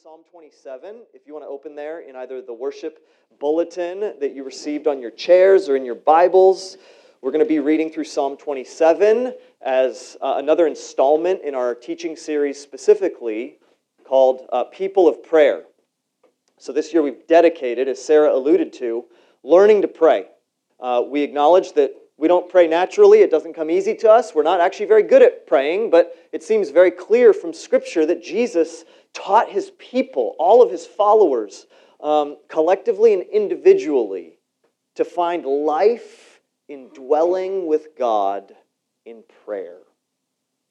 Psalm 27. If you want to open there in either the worship bulletin that you received on your chairs or in your Bibles, we're going to be reading through Psalm 27 as uh, another installment in our teaching series, specifically called uh, People of Prayer. So this year we've dedicated, as Sarah alluded to, learning to pray. Uh, we acknowledge that we don't pray naturally, it doesn't come easy to us. We're not actually very good at praying, but it seems very clear from Scripture that Jesus taught his people, all of his followers, um, collectively and individually, to find life in dwelling with God in prayer.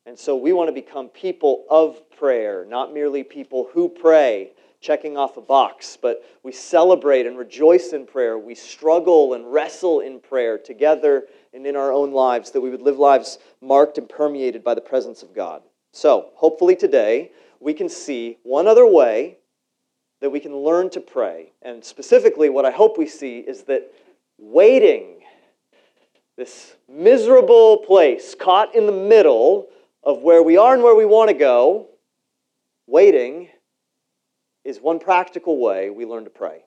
And so we want to become people of prayer, not merely people who pray, checking off a box, but we celebrate and rejoice in prayer. We struggle and wrestle in prayer together and in our own lives, that we would live lives marked and permeated by the presence of God. So, hopefully, today we can see one other way that we can learn to pray. And specifically, what I hope we see is that waiting, this miserable place caught in the middle of where we are and where we want to go, waiting is one practical way we learn to pray.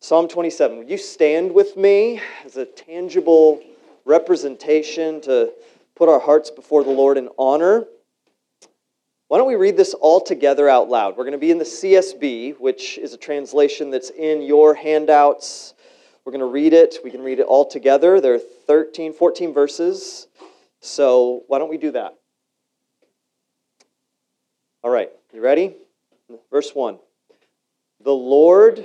Psalm 27. Would you stand with me as a tangible representation to put our hearts before the Lord in honor? Why don't we read this all together out loud? We're going to be in the CSB, which is a translation that's in your handouts. We're going to read it. We can read it all together. There are 13, 14 verses. So why don't we do that? All right, you ready? Verse 1. The Lord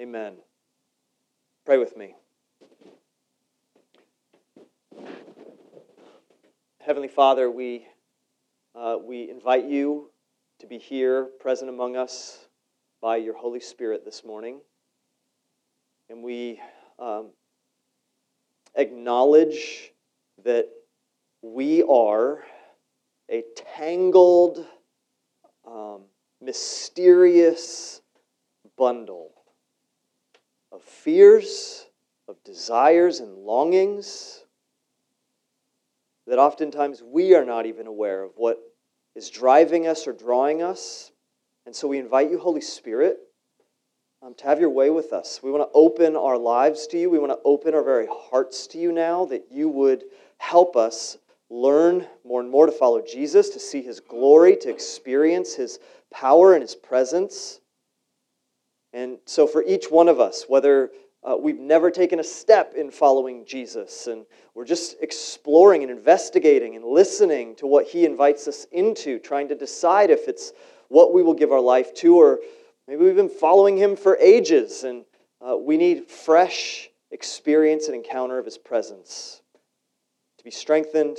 Amen. Pray with me. Heavenly Father, we, uh, we invite you to be here, present among us by your Holy Spirit this morning. And we um, acknowledge that we are a tangled, um, mysterious bundle of fears, of desires and longings that oftentimes we are not even aware of what is driving us or drawing us. And so we invite you, Holy Spirit, um, to have your way with us. We want to open our lives to you. We want to open our very hearts to you now that you would help us learn more and more to follow Jesus, to see his glory, to experience his power and his presence. And so, for each one of us, whether uh, we've never taken a step in following Jesus, and we're just exploring and investigating and listening to what He invites us into, trying to decide if it's what we will give our life to, or maybe we've been following Him for ages, and uh, we need fresh experience and encounter of His presence to be strengthened,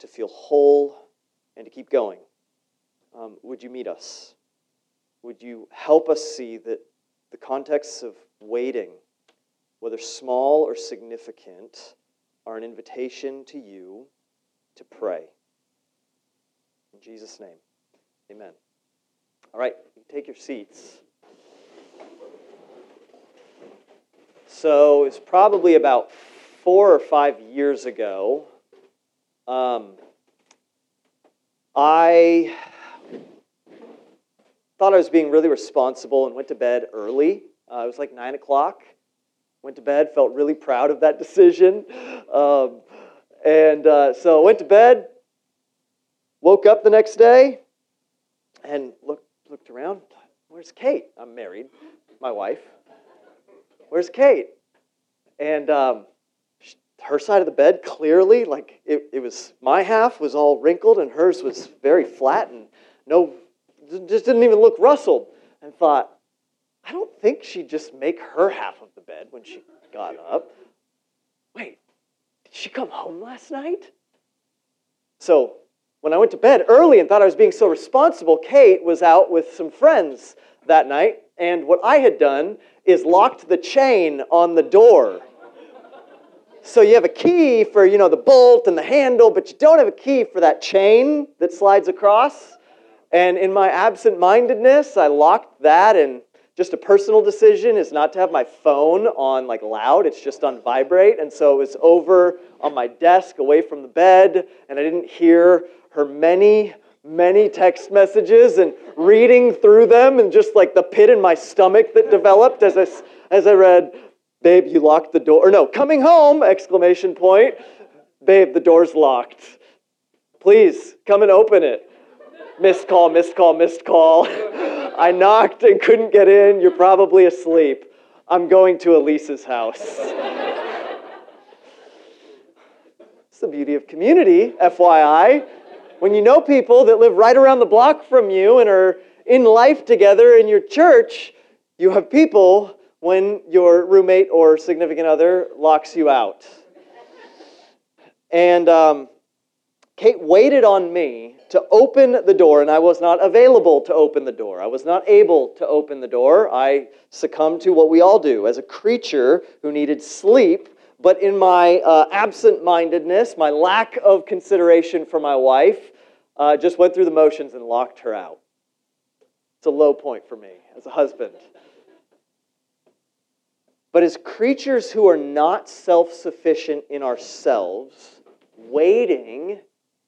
to feel whole, and to keep going. Um, would you meet us? Would you help us see that the contexts of waiting, whether small or significant, are an invitation to you to pray. In Jesus' name, amen. All right, you take your seats. So it's probably about four or five years ago. Um, I thought I was being really responsible and went to bed early. Uh, it was like 9 o'clock. Went to bed, felt really proud of that decision. Um, and uh, so went to bed, woke up the next day, and looked, looked around. Where's Kate? I'm married, my wife. Where's Kate? And um, her side of the bed clearly, like it, it was, my half was all wrinkled and hers was very flat and no, just didn't even look rustled. And thought, I don't think she'd just make her half of the bed when she got up. Wait, did she come home last night? So when I went to bed early and thought I was being so responsible, Kate was out with some friends that night. And what I had done is locked the chain on the door. So you have a key for, you know, the bolt and the handle, but you don't have a key for that chain that slides across. And in my absent mindedness, I locked that and just a personal decision is not to have my phone on like loud. It's just on vibrate. And so it was over on my desk away from the bed and i didn't hear her many many text messages and reading through them and just like the pit in my stomach that developed as i as i read babe you locked the door or no coming home! exclamation point. Babe the door's locked. Please come and open it missed call missed call missed call I knocked and couldn't get in. You're probably asleep. I'm going to Elise's house. it's the beauty of community, FYI. When you know people that live right around the block from you and are in life together in your church, you have people when your roommate or significant other locks you out. And um, Kate waited on me to open the door, and I was not available to open the door. I was not able to open the door. I succumbed to what we all do as a creature who needed sleep. But in my uh, absent mindedness, my lack of consideration for my wife, uh, just went through the motions and locked her out. It's a low point for me as a husband. But as creatures who are not self sufficient in ourselves, waiting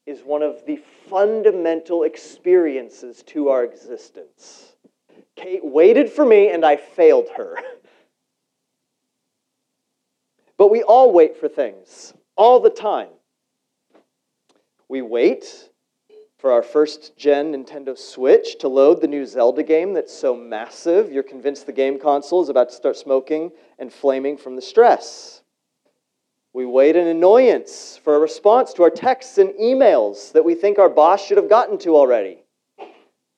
is one of the fundamental experiences to our existence. Kate waited for me and I failed her. But we all wait for things, all the time. We wait for our first gen Nintendo Switch to load the new Zelda game that's so massive, you're convinced the game console is about to start smoking and flaming from the stress. We wait in annoyance for a response to our texts and emails that we think our boss should have gotten to already.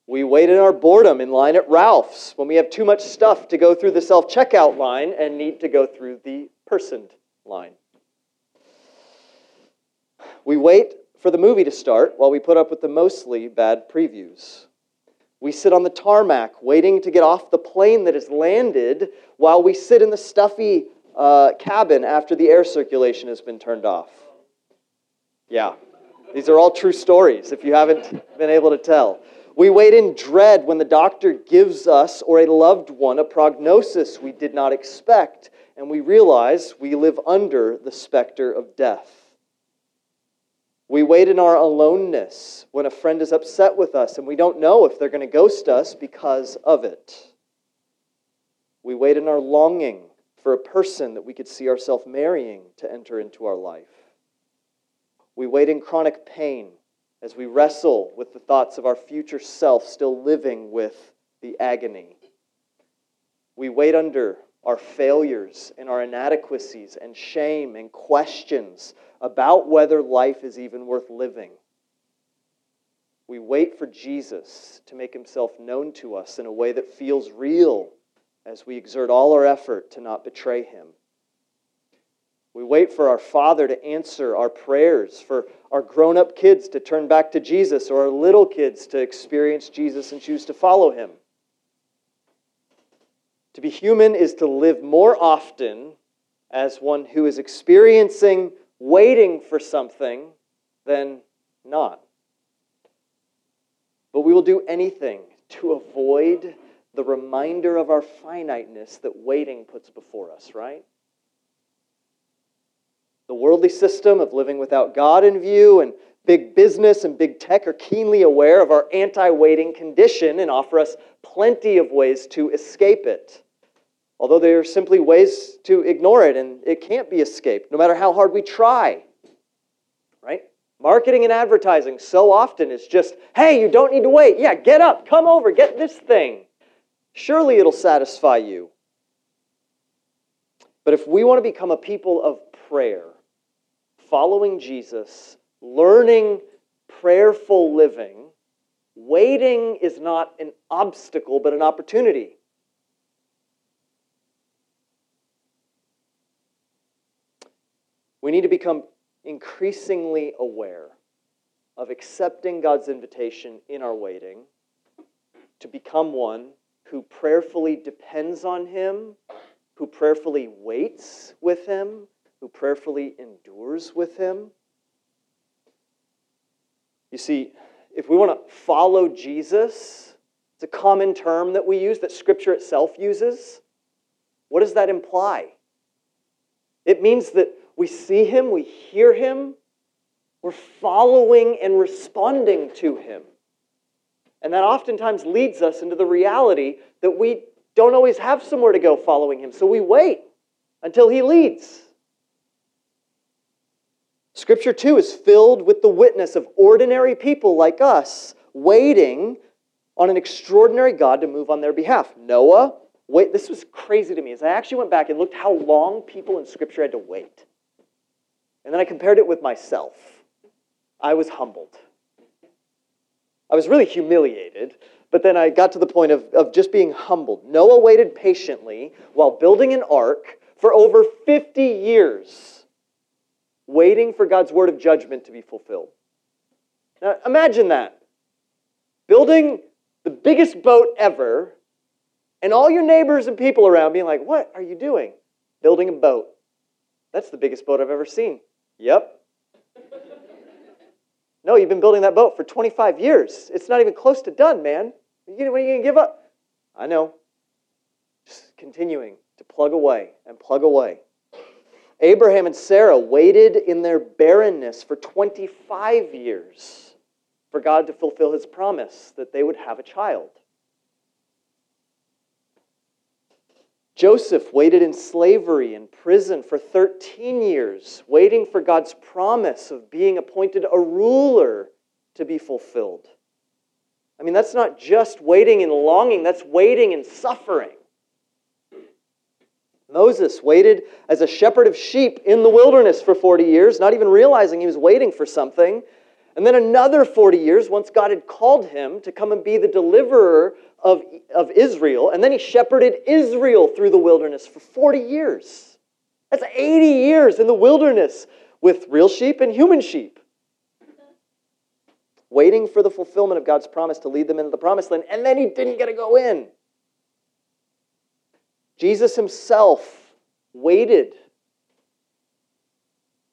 We wait in our boredom in line at Ralph's when we have too much stuff to go through the self checkout line and need to go through the personed line. We wait for the movie to start while we put up with the mostly bad previews. We sit on the tarmac waiting to get off the plane that has landed while we sit in the stuffy uh, cabin after the air circulation has been turned off. Yeah, these are all true stories if you haven't been able to tell. We wait in dread when the doctor gives us or a loved one a prognosis we did not expect, and we realize we live under the specter of death. We wait in our aloneness when a friend is upset with us and we don't know if they're going to ghost us because of it. We wait in our longing for a person that we could see ourselves marrying to enter into our life. We wait in chronic pain as we wrestle with the thoughts of our future self still living with the agony. We wait under our failures and our inadequacies and shame and questions about whether life is even worth living. We wait for Jesus to make himself known to us in a way that feels real as we exert all our effort to not betray him. We wait for our Father to answer our prayers, for our grown up kids to turn back to Jesus, or our little kids to experience Jesus and choose to follow him. To be human is to live more often as one who is experiencing waiting for something than not. But we will do anything to avoid the reminder of our finiteness that waiting puts before us, right? The worldly system of living without God in view and big business and big tech are keenly aware of our anti waiting condition and offer us plenty of ways to escape it. Although they are simply ways to ignore it, and it can't be escaped, no matter how hard we try. Right? Marketing and advertising so often is just, hey, you don't need to wait. Yeah, get up, come over, get this thing. Surely it'll satisfy you. But if we want to become a people of prayer, following Jesus, learning prayerful living, waiting is not an obstacle, but an opportunity. We need to become increasingly aware of accepting God's invitation in our waiting to become one who prayerfully depends on Him, who prayerfully waits with Him, who prayerfully endures with him. You see, if we want to follow Jesus, it's a common term that we use that Scripture itself uses. What does that imply? It means that we see him, we hear him, we're following and responding to him. And that oftentimes leads us into the reality that we don't always have somewhere to go following him. So we wait until he leads. Scripture, too, is filled with the witness of ordinary people like us waiting on an extraordinary God to move on their behalf. Noah, wait, this was crazy to me as I actually went back and looked how long people in Scripture had to wait. And then I compared it with myself. I was humbled. I was really humiliated, but then I got to the point of, of just being humbled. Noah waited patiently while building an ark for over 50 years waiting for God's word of judgment to be fulfilled. Now, imagine that. Building the biggest boat ever, and all your neighbors and people around being like, What are you doing? Building a boat. That's the biggest boat I've ever seen. Yep. No, you've been building that boat for 25 years. It's not even close to done, man. When are you going to give up? I know. Just continuing to plug away and plug away. Abraham and Sarah waited in their barrenness for 25 years for God to fulfill his promise that they would have a child. Joseph waited in slavery in prison for 13 years, waiting for God's promise of being appointed a ruler to be fulfilled. I mean, that's not just waiting and longing, that's waiting and suffering. Moses waited as a shepherd of sheep in the wilderness for 40 years, not even realizing he was waiting for something. And then another 40 years once God had called him to come and be the deliverer of, of Israel. And then he shepherded Israel through the wilderness for 40 years. That's 80 years in the wilderness with real sheep and human sheep. Waiting for the fulfillment of God's promise to lead them into the promised land. And then he didn't get to go in. Jesus himself waited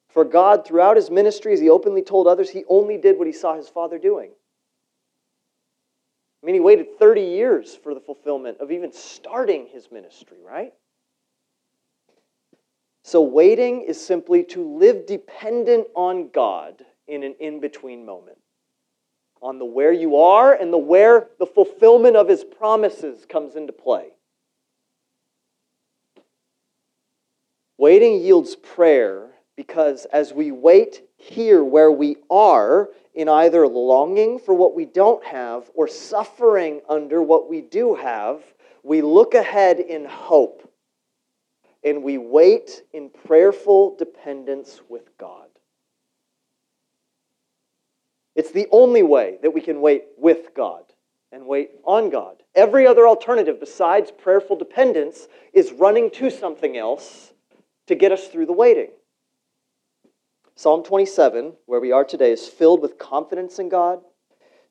for God throughout his ministry, as he openly told others, he only did what he saw his Father doing. I mean, he waited 30 years for the fulfillment of even starting his ministry, right? So, waiting is simply to live dependent on God in an in between moment, on the where you are and the where the fulfillment of his promises comes into play. Waiting yields prayer because as we wait here where we are, in either longing for what we don't have or suffering under what we do have, we look ahead in hope and we wait in prayerful dependence with God. It's the only way that we can wait with God and wait on God. Every other alternative besides prayerful dependence is running to something else to get us through the waiting. Psalm 27, where we are today, is filled with confidence in God,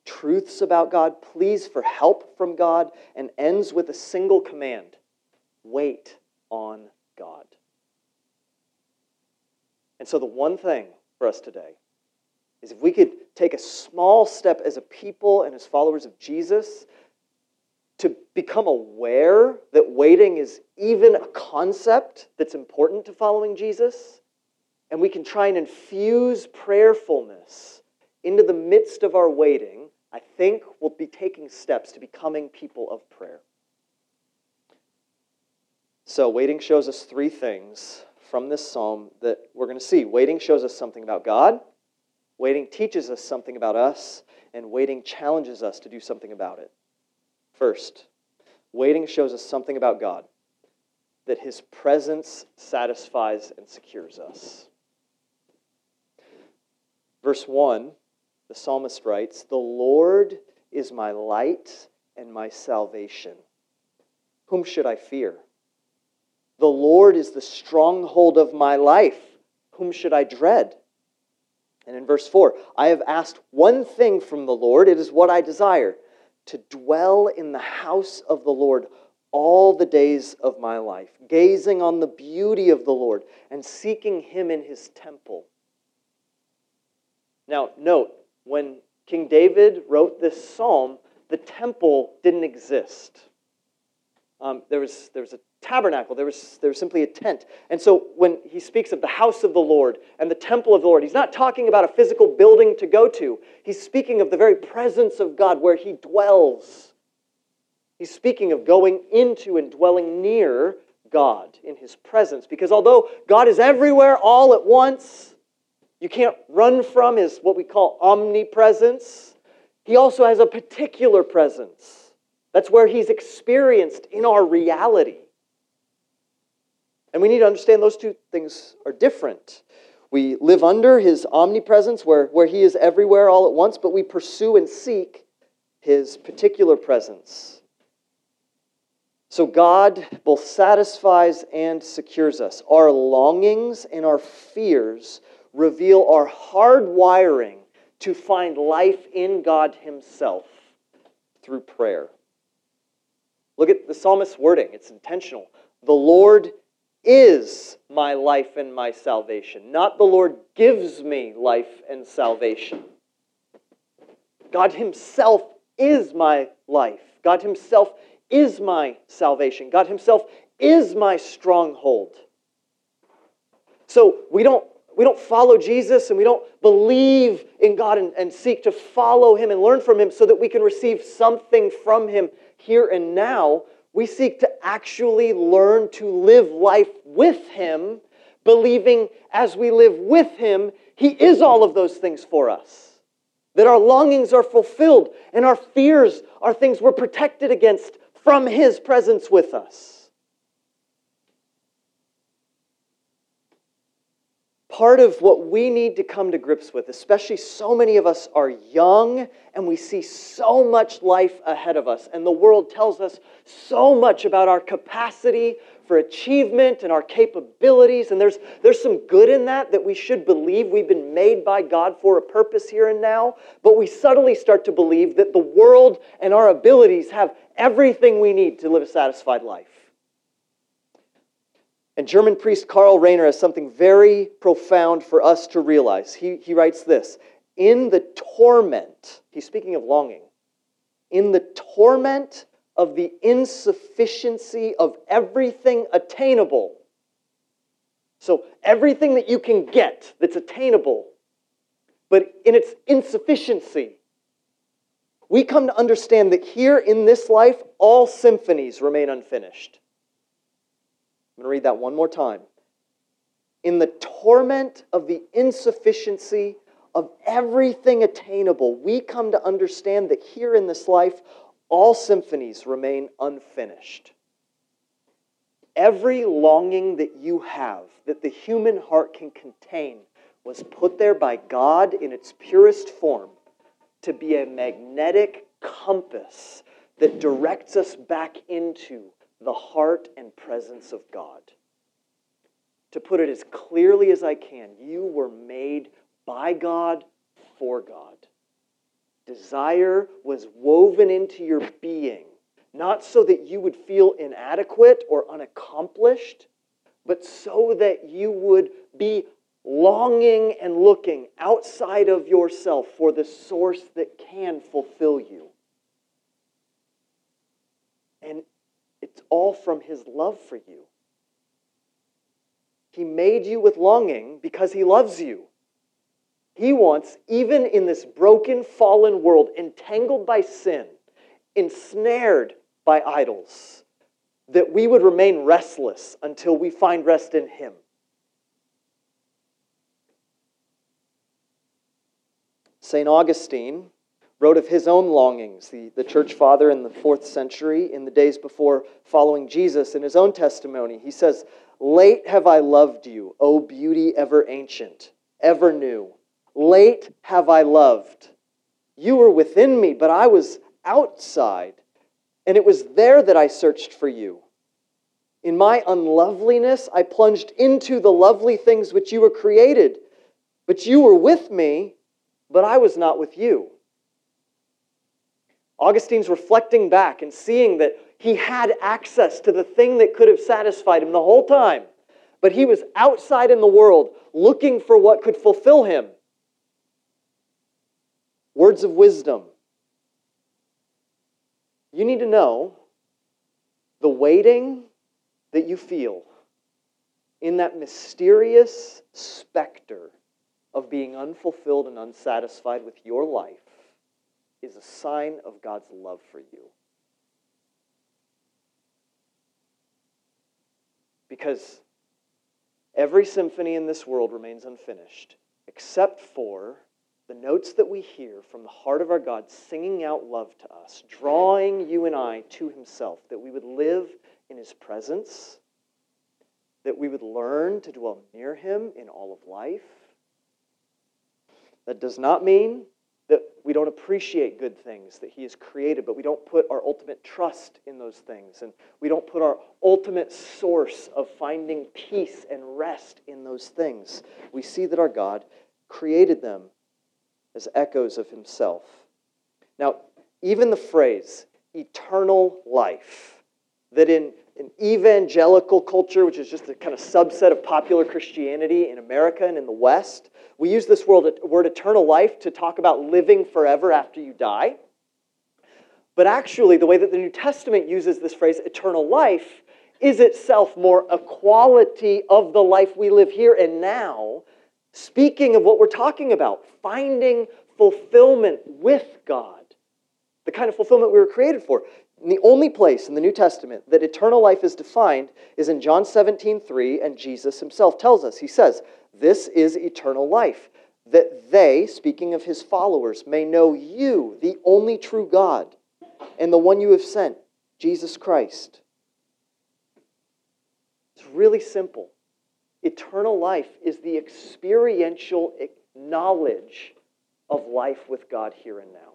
truths about God, pleas for help from God, and ends with a single command wait on God. And so, the one thing for us today is if we could take a small step as a people and as followers of Jesus to become aware that waiting is even a concept that's important to following Jesus, and we can try and infuse prayerfulness into the midst of our waiting, I think we'll be taking steps to becoming people of prayer. So, waiting shows us three things from this psalm that we're going to see. Waiting shows us something about God, waiting teaches us something about us, and waiting challenges us to do something about it. First, waiting shows us something about God that his presence satisfies and secures us. Verse 1, the psalmist writes, The Lord is my light and my salvation. Whom should I fear? The Lord is the stronghold of my life. Whom should I dread? And in verse 4, I have asked one thing from the Lord. It is what I desire to dwell in the house of the Lord all the days of my life, gazing on the beauty of the Lord and seeking him in his temple. Now, note, when King David wrote this psalm, the temple didn't exist. Um, there, was, there was a tabernacle. There was, there was simply a tent. And so when he speaks of the house of the Lord and the temple of the Lord, he's not talking about a physical building to go to. He's speaking of the very presence of God where he dwells. He's speaking of going into and dwelling near God in his presence. Because although God is everywhere all at once, you can't run from his what we call omnipresence. He also has a particular presence. That's where he's experienced in our reality. And we need to understand those two things are different. We live under his omnipresence, where, where he is everywhere all at once, but we pursue and seek his particular presence. So God both satisfies and secures us. Our longings and our fears reveal our hard wiring to find life in God Himself through prayer. Look at the psalmist's wording, it's intentional. The Lord is my life and my salvation, not the Lord gives me life and salvation. God Himself is my life. God Himself is my salvation. God Himself is my stronghold. So we don't, we don't follow Jesus and we don't believe in God and, and seek to follow Him and learn from Him so that we can receive something from Him here and now. We seek to actually learn to live life with Him, believing as we live with Him, He is all of those things for us. That our longings are fulfilled and our fears are things we're protected against from His presence with us. Part of what we need to come to grips with, especially so many of us are young and we see so much life ahead of us. And the world tells us so much about our capacity for achievement and our capabilities. And there's, there's some good in that, that we should believe we've been made by God for a purpose here and now. But we subtly start to believe that the world and our abilities have everything we need to live a satisfied life. And German priest Karl Rahner has something very profound for us to realize. He, he writes this In the torment, he's speaking of longing, in the torment of the insufficiency of everything attainable. So, everything that you can get that's attainable, but in its insufficiency, we come to understand that here in this life, all symphonies remain unfinished. I'm going to read that one more time. In the torment of the insufficiency of everything attainable, we come to understand that here in this life, all symphonies remain unfinished. every longing that you have, that the human heart can contain, was put there by God in its purest form to be a magnetic compass that directs us back into the heart and presence of God. To put it as clearly as I can, you were made by God for God. Desire was woven into your being, not so that you would feel inadequate or unaccomplished, but so that you would be longing and looking outside of yourself for the source that can fulfill you. And it's all from his love for you. He made you with longing because he loves you. He wants, even in this broken, fallen world, entangled by sin, ensnared by idols, that we would remain restless until we find rest in him. St. Augustine wrote of his own longings, the, the church father in the fourth century, in the days before following Jesus. In his own testimony, he says, Late have I loved you, O beauty ever ancient, ever new. Late have I loved. You were within me, but I was outside, and it was there that I searched for you. In my unloveliness, I plunged into the lovely things which you were created, but you were with me but I was not with you. Augustine's reflecting back and seeing that he had access to the thing that could have satisfied him the whole time, but he was outside in the world looking for what could fulfill him. Words of wisdom. You need to know the waiting that you feel in that mysterious specter of being unfulfilled and unsatisfied with your life is a sign of God's love for you. Because every symphony in this world remains unfinished, except for the notes that we hear from the heart of our God singing out love to us, drawing you and I to Himself, that we would live in His presence, that we would learn to dwell near Him in all of life that does not mean that we don't appreciate good things that He has created, but we don't put our ultimate trust in those things. And we don't put our ultimate source of finding peace and rest in those things. We see that our God created them as echoes of Himself. Now, even the phrase eternal life, that in an evangelical culture, which is just a kind of subset of popular Christianity in America and in the West, we use this word, word eternal life to talk about living forever after you die. But actually, the way that the New Testament uses this phrase, eternal life, is itself more a quality of the life we live here and now, speaking of what we're talking about, finding fulfillment with God, the kind of fulfillment we were created for. And the only place in the New Testament that eternal life is defined is in John 17, 3, and Jesus himself tells us. He says, This is eternal life, that they, speaking of his followers, may know you, the only true God, and the one you have sent, Jesus Christ. It's really simple. Eternal life is the experiential knowledge of life with God here and now.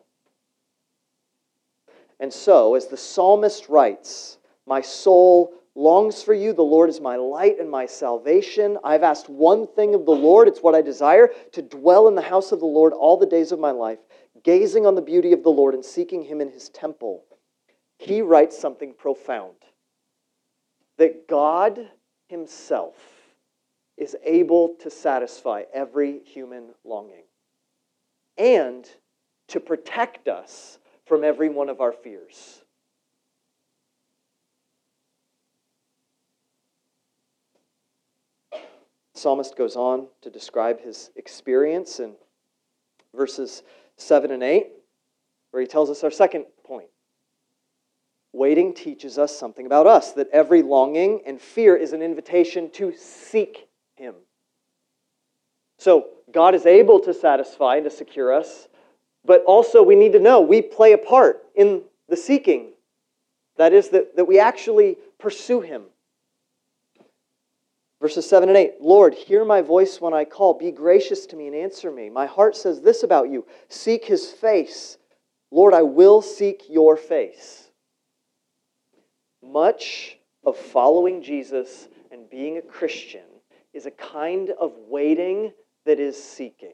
And so, as the psalmist writes, My soul longs for you. The Lord is my light and my salvation. I've asked one thing of the Lord. It's what I desire to dwell in the house of the Lord all the days of my life, gazing on the beauty of the Lord and seeking him in his temple. He writes something profound that God himself is able to satisfy every human longing and to protect us from every one of our fears. The psalmist goes on to describe his experience in verses 7 and 8, where he tells us our second point. Waiting teaches us something about us that every longing and fear is an invitation to seek Him. So, God is able to satisfy and to secure us but also, we need to know we play a part in the seeking. That is, that, that we actually pursue Him. Verses 7 and 8 Lord, hear my voice when I call. Be gracious to me and answer me. My heart says this about you Seek his face. Lord, I will seek your face. Much of following Jesus and being a Christian is a kind of waiting that is seeking.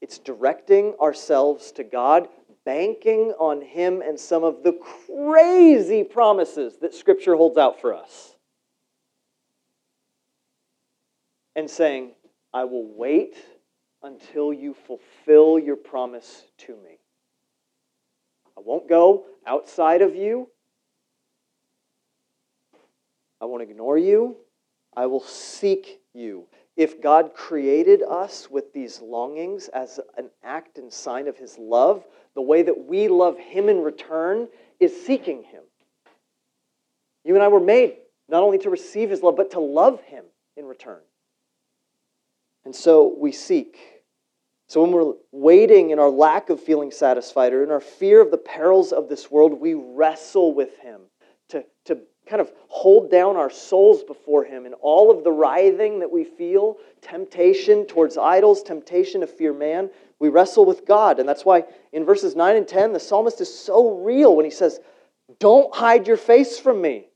It's directing ourselves to God, banking on Him and some of the crazy promises that Scripture holds out for us. And saying, I will wait until you fulfill your promise to me. I won't go outside of you. I won't ignore you. I will seek you. If God created us with these longings as an act and sign of His love, the way that we love Him in return is seeking Him. You and I were made not only to receive His love, but to love Him in return. And so we seek. So when we're waiting in our lack of feeling satisfied or in our fear of the perils of this world, we wrestle with Him to, to kind of hold down our souls before Him and all of the writhing that we feel, temptation towards idols, temptation to fear man, we wrestle with God. And that's why in verses 9 and 10, the psalmist is so real when he says, Don't hide your face from me.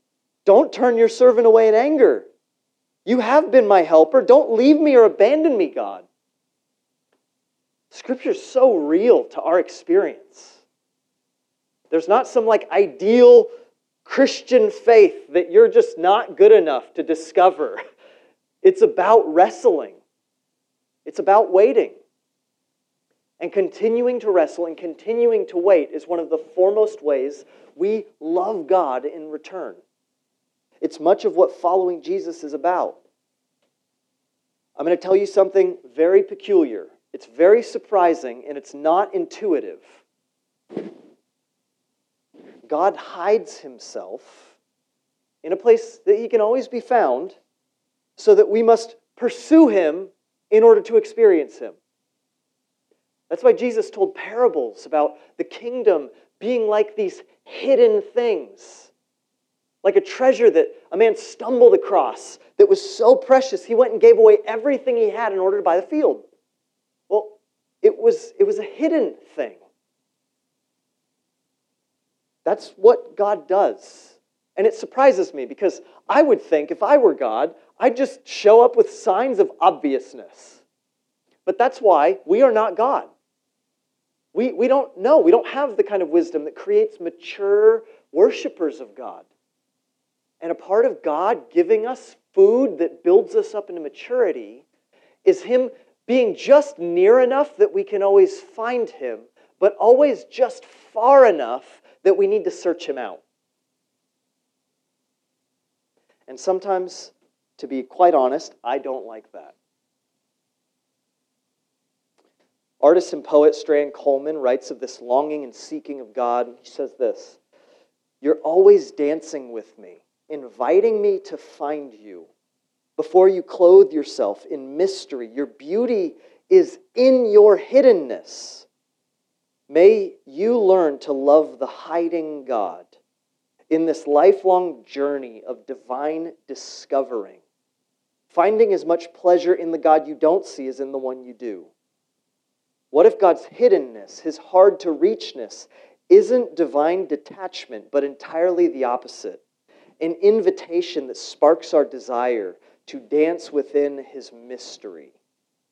Don't turn your servant away in anger. You have been my helper. Don't leave me or abandon me, God. Scripture is so real to our experience. There's not some like ideal Christian faith that you're just not good enough to discover. It's about wrestling, it's about waiting. And continuing to wrestle and continuing to wait is one of the foremost ways we love God in return. It's much of what following Jesus is about. I'm going to tell you something very peculiar. It's very surprising and it's not intuitive. God hides himself in a place that he can always be found so that we must pursue him in order to experience him. That's why Jesus told parables about the kingdom being like these hidden things, like a treasure that a man stumbled across that was so precious he went and gave away everything he had in order to buy the field. Well, it was, it was a hidden thing. That's what God does. And it surprises me because I would think if I were God, I'd just show up with signs of obviousness. But that's why we are not God. We, we don't know. We don't have the kind of wisdom that creates mature worshipers of God. And a part of God giving us food that builds us up into maturity is Him being just near enough that we can always find Him, but always just far enough that we need to search him out. And sometimes, to be quite honest, I don't like that. Artist and poet Strahan Coleman writes of this longing and seeking of God. He says this You're always dancing with me, inviting me to find you. Before you clothe yourself in mystery, your beauty is in your hiddenness. May you learn to love the hiding God in this lifelong journey of divine discovering, finding as much pleasure in the God you don't see as in the one you do. What if God's hiddenness, his hard to reachness, isn't divine detachment, but entirely the opposite? An invitation that sparks our desire to dance within his mystery.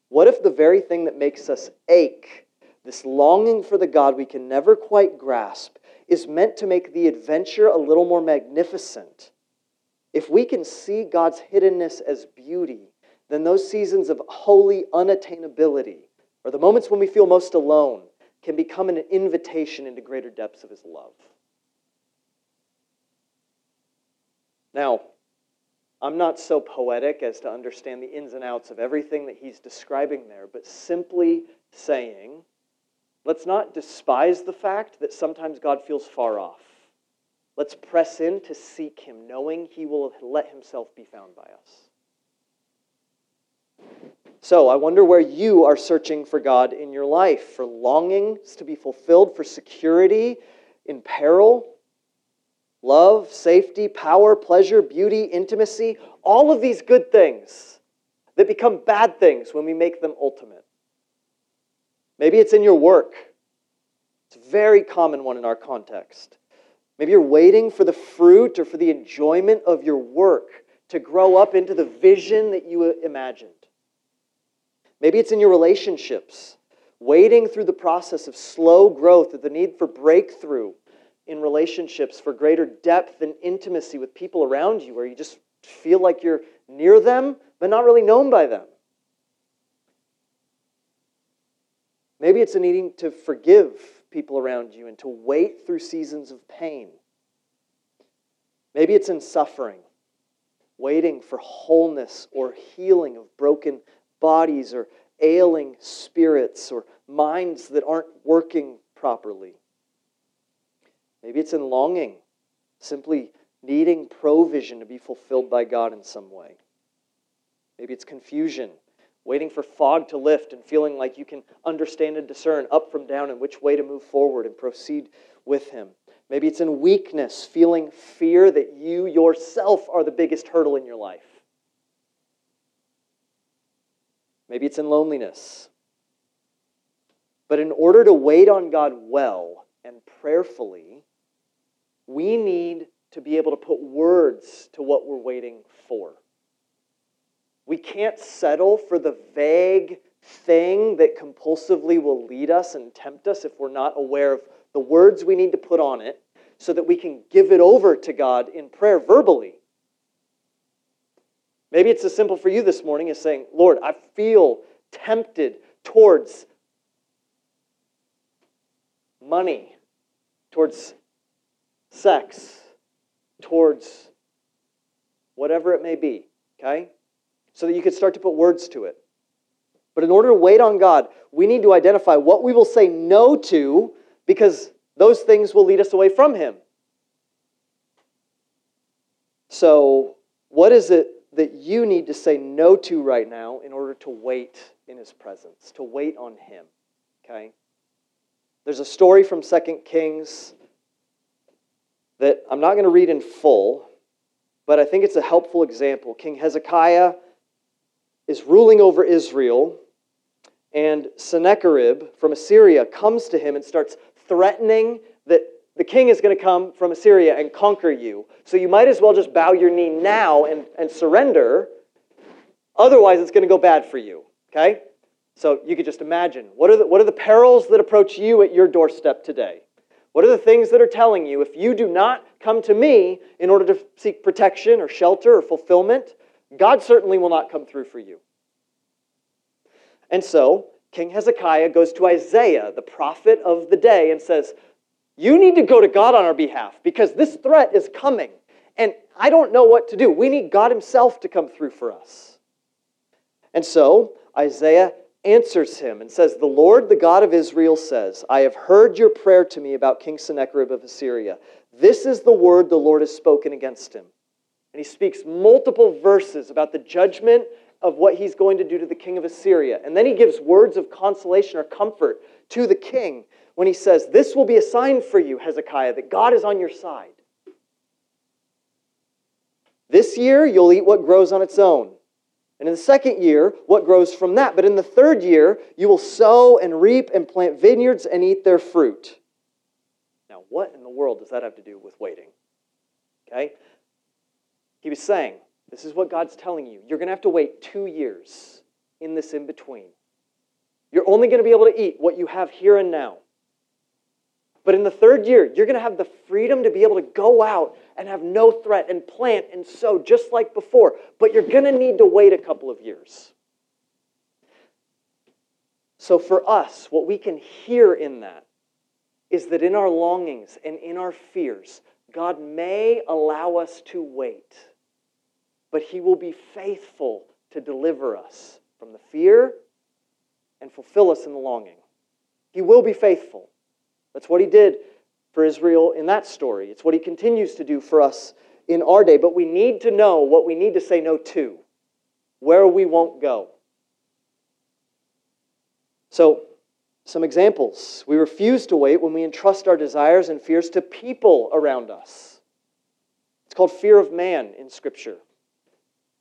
What if the very thing that makes us ache this longing for the God we can never quite grasp is meant to make the adventure a little more magnificent. If we can see God's hiddenness as beauty, then those seasons of holy unattainability, or the moments when we feel most alone, can become an invitation into greater depths of His love. Now, I'm not so poetic as to understand the ins and outs of everything that he's describing there, but simply saying Let's not despise the fact that sometimes God feels far off. Let's press in to seek Him, knowing He will let Himself be found by us. So, I wonder where you are searching for God in your life for longings to be fulfilled, for security in peril. love, safety, power, pleasure, beauty, intimacy, all of these good things that become bad things when we make them ultimate. Maybe it's in your work. It's a very common one in our context. Maybe you're waiting for the fruit or for the enjoyment of your work to grow up into the vision that you imagined. Maybe it's in your relationships, waiting through the process of slow growth of the need for breakthrough in relationships for greater depth and intimacy with people around you, where you just feel like you're near them, but not really known by them. Maybe it's a needing to forgive people around you and to wait through seasons of pain. Maybe it's in suffering, waiting for wholeness or healing of broken bodies or ailing spirits or minds that aren't working properly. Maybe it's in longing, simply needing provision to be fulfilled by God in some way. Maybe it's confusion, waiting for fog to lift and feeling like you can understand and discern up from down and which way to move forward and proceed with Him. Maybe it's in weakness, feeling fear that you yourself are the biggest hurdle in your life. Maybe it's in loneliness. But in order to wait on God well and prayerfully, we need to be able to put words to what we're waiting for. We can't settle for the vague thing that compulsively will lead us and tempt us if we're not aware of the words we need to put on it so that we can give it over to God in prayer verbally. Maybe it's as simple for you this morning as saying, Lord, I feel tempted towards money, towards sex, towards whatever it may be, okay? So that you could start to put words to it. But in order to wait on God, we need to identify what we will say no to because those things will lead us away from Him. So, what is it that you need to say no to right now in order to wait in His presence, to wait on Him? Okay? There's a story from Second Kings that I'm not going to read in full, but I think it's a helpful example. King Hezekiah is ruling over Israel, and Sennacherib from Assyria comes to him and starts threatening that the king is going to come from Assyria and conquer you. So you might as well just bow your knee now and, and surrender. Otherwise, it's going to go bad for you. Okay? So you could just imagine what are, the, what are the perils that approach you at your doorstep today? What are the things that are telling you if you do not come to me in order to seek protection or shelter or fulfillment, God certainly will not come through for you? And so King Hezekiah goes to Isaiah, the prophet of the day, and says, You need to go to God on our behalf because this threat is coming. And I don't know what to do. We need God Himself to come through for us. And so Isaiah answers him and says, The Lord, the God of Israel, says, I have heard your prayer to me about King Sennacherib of Assyria. This is the word the Lord has spoken against him. And he speaks multiple verses about the judgment of what he's going to do to the king of Assyria. And then he gives words of consolation or comfort to the king when he says, This will be a sign for you, Hezekiah, that God is on your side. This year, you'll eat what grows on its own. And in the second year, what grows from that? But in the third year, you will sow and reap and plant vineyards and eat their fruit. Now, what in the world does that have to do with waiting? Okay? He was saying, this is what God's telling you. You're going to have to wait two years in this in between. You're only going to be able to eat what you have here and now. But in the third year, you're going to have the freedom to be able to go out and have no threat and plant and sow just like before. But you're going to need to wait a couple of years. So for us, what we can hear in that is that in our longings and in our fears, God may allow us to wait but he will be faithful to deliver us from the fear and fulfill us in the longing. He will be faithful. That's what he did for Israel in that story. It's what he continues to do for us in our day. But we need to know what we need to say no to, where we won't go. So, some examples. We refuse to wait when we entrust our desires and fears to people around us. It's called fear of man in Scripture.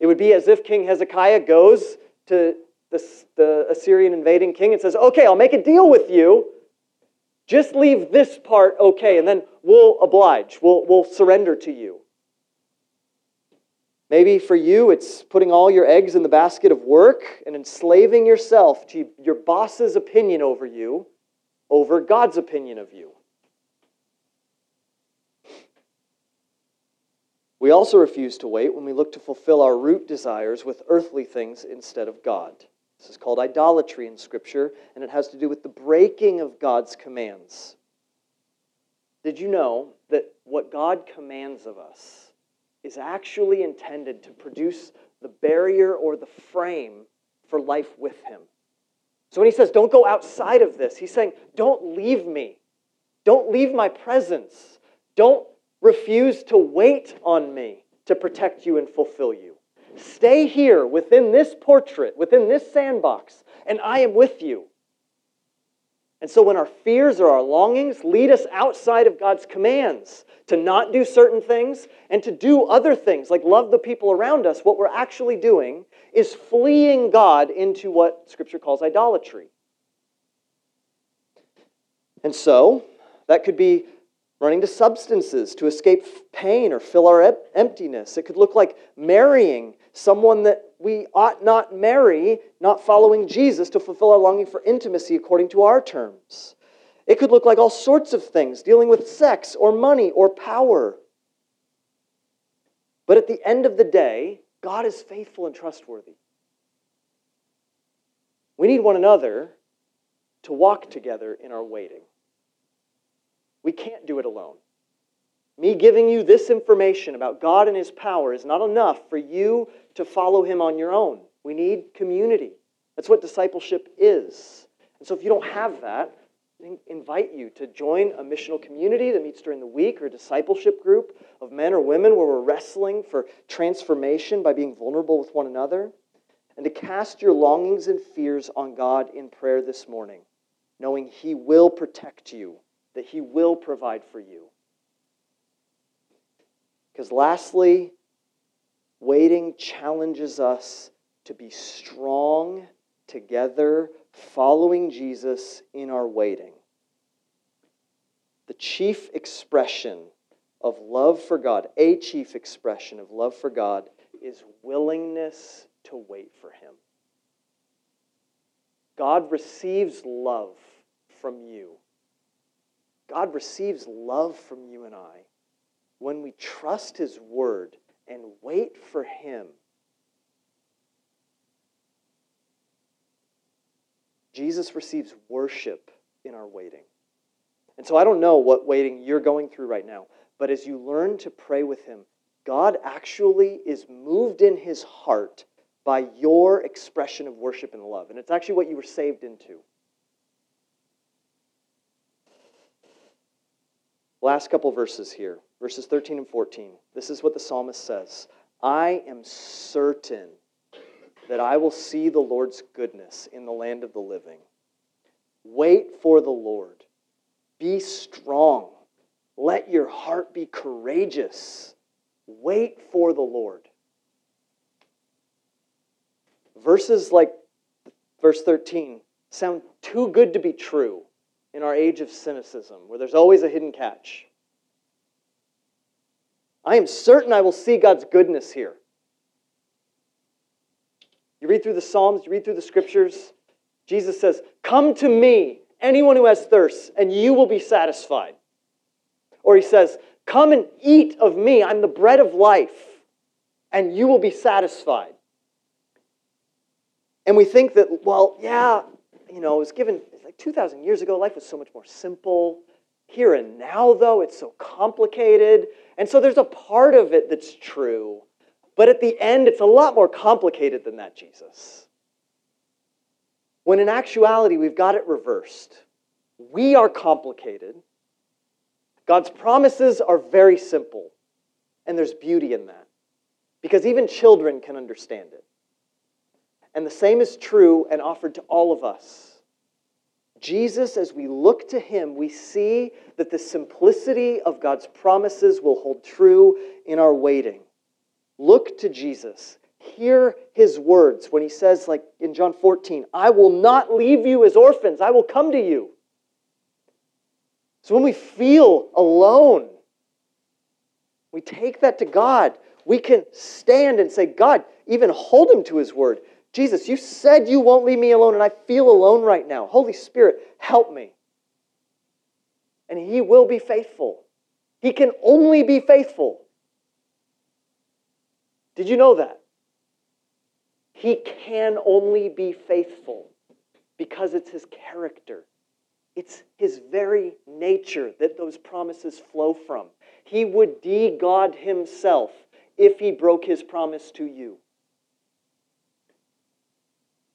It would be as if King Hezekiah goes to the, the Assyrian invading king and says, Okay, I'll make a deal with you. Just leave this part okay, and then we'll oblige. We'll, we'll surrender to you. Maybe for you, it's putting all your eggs in the basket of work and enslaving yourself to your boss's opinion over you over God's opinion of you. We also refuse to wait when we look to fulfill our root desires with earthly things instead of God. This is called idolatry in Scripture, and it has to do with the breaking of God's commands. Did you know that what God commands of us is actually intended to produce the barrier or the frame for life with Him? So when He says, don't go outside of this, He's saying, don't leave me. Don't leave my presence. Don't refuse to wait on me to protect you and fulfill you. Stay here within this portrait, within this sandbox, and I am with you. And so when our fears or our longings lead us outside of God's commands to not do certain things and to do other things, like love the people around us, what we're actually doing is fleeing God into what Scripture calls idolatry. And so, that could be running to substances to escape pain or fill our emptiness. It could look like marrying someone that we ought not marry, not following Jesus to fulfill our longing for intimacy according to our terms. It could look like all sorts of things, dealing with sex or money or power. But at the end of the day, God is faithful and trustworthy. We need one another to walk together in our waiting. We can't do it alone. Me giving you this information about God and His power is not enough for you to follow Him on your own. We need community. That's what discipleship is. And so if you don't have that, I invite you to join a missional community that meets during the week or a discipleship group of men or women where we're wrestling for transformation by being vulnerable with one another. And to cast your longings and fears on God in prayer this morning, knowing He will protect you that He will provide for you. Because lastly, waiting challenges us to be strong together, following Jesus in our waiting. The chief expression of love for God, a chief expression of love for God, is willingness to wait for Him. God receives love from you God receives love from you and I when we trust His word and wait for Him. Jesus receives worship in our waiting. And so I don't know what waiting you're going through right now, but as you learn to pray with Him, God actually is moved in His heart by your expression of worship and love. And it's actually what you were saved into. Last couple verses here, verses 13 and 14. This is what the psalmist says I am certain that I will see the Lord's goodness in the land of the living. Wait for the Lord. Be strong. Let your heart be courageous. Wait for the Lord. Verses like verse 13 sound too good to be true in our age of cynicism, where there's always a hidden catch. I am certain I will see God's goodness here. You read through the Psalms, you read through the scriptures, Jesus says, Come to me, anyone who has thirst, and you will be satisfied. Or he says, Come and eat of me, I'm the bread of life, and you will be satisfied. And we think that, well, yeah, you know, it was given like 2,000 years ago, life was so much more simple. Here and now, though, it's so complicated. And so there's a part of it that's true. But at the end, it's a lot more complicated than that, Jesus. When in actuality, we've got it reversed. We are complicated. God's promises are very simple. And there's beauty in that. Because even children can understand it. And the same is true and offered to all of us. Jesus, as we look to him, we see that the simplicity of God's promises will hold true in our waiting. Look to Jesus. Hear his words when he says, like in John 14, I will not leave you as orphans, I will come to you. So when we feel alone, we take that to God. We can stand and say, God, even hold him to his word. Jesus, you said you won't leave me alone, and I feel alone right now. Holy Spirit, help me. And he will be faithful. He can only be faithful. Did you know that? He can only be faithful because it's his character. It's his very nature that those promises flow from. He would de God himself if he broke his promise to you.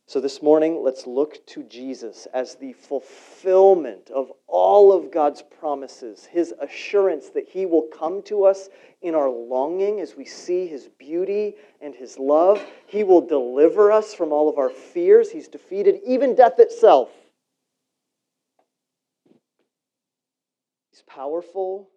So, this morning, let's look to Jesus as the fulfillment of all of God's promises, his assurance that he will come to us in our longing as we see his beauty and his love. He will deliver us from all of our fears. He's defeated even death itself. He's powerful,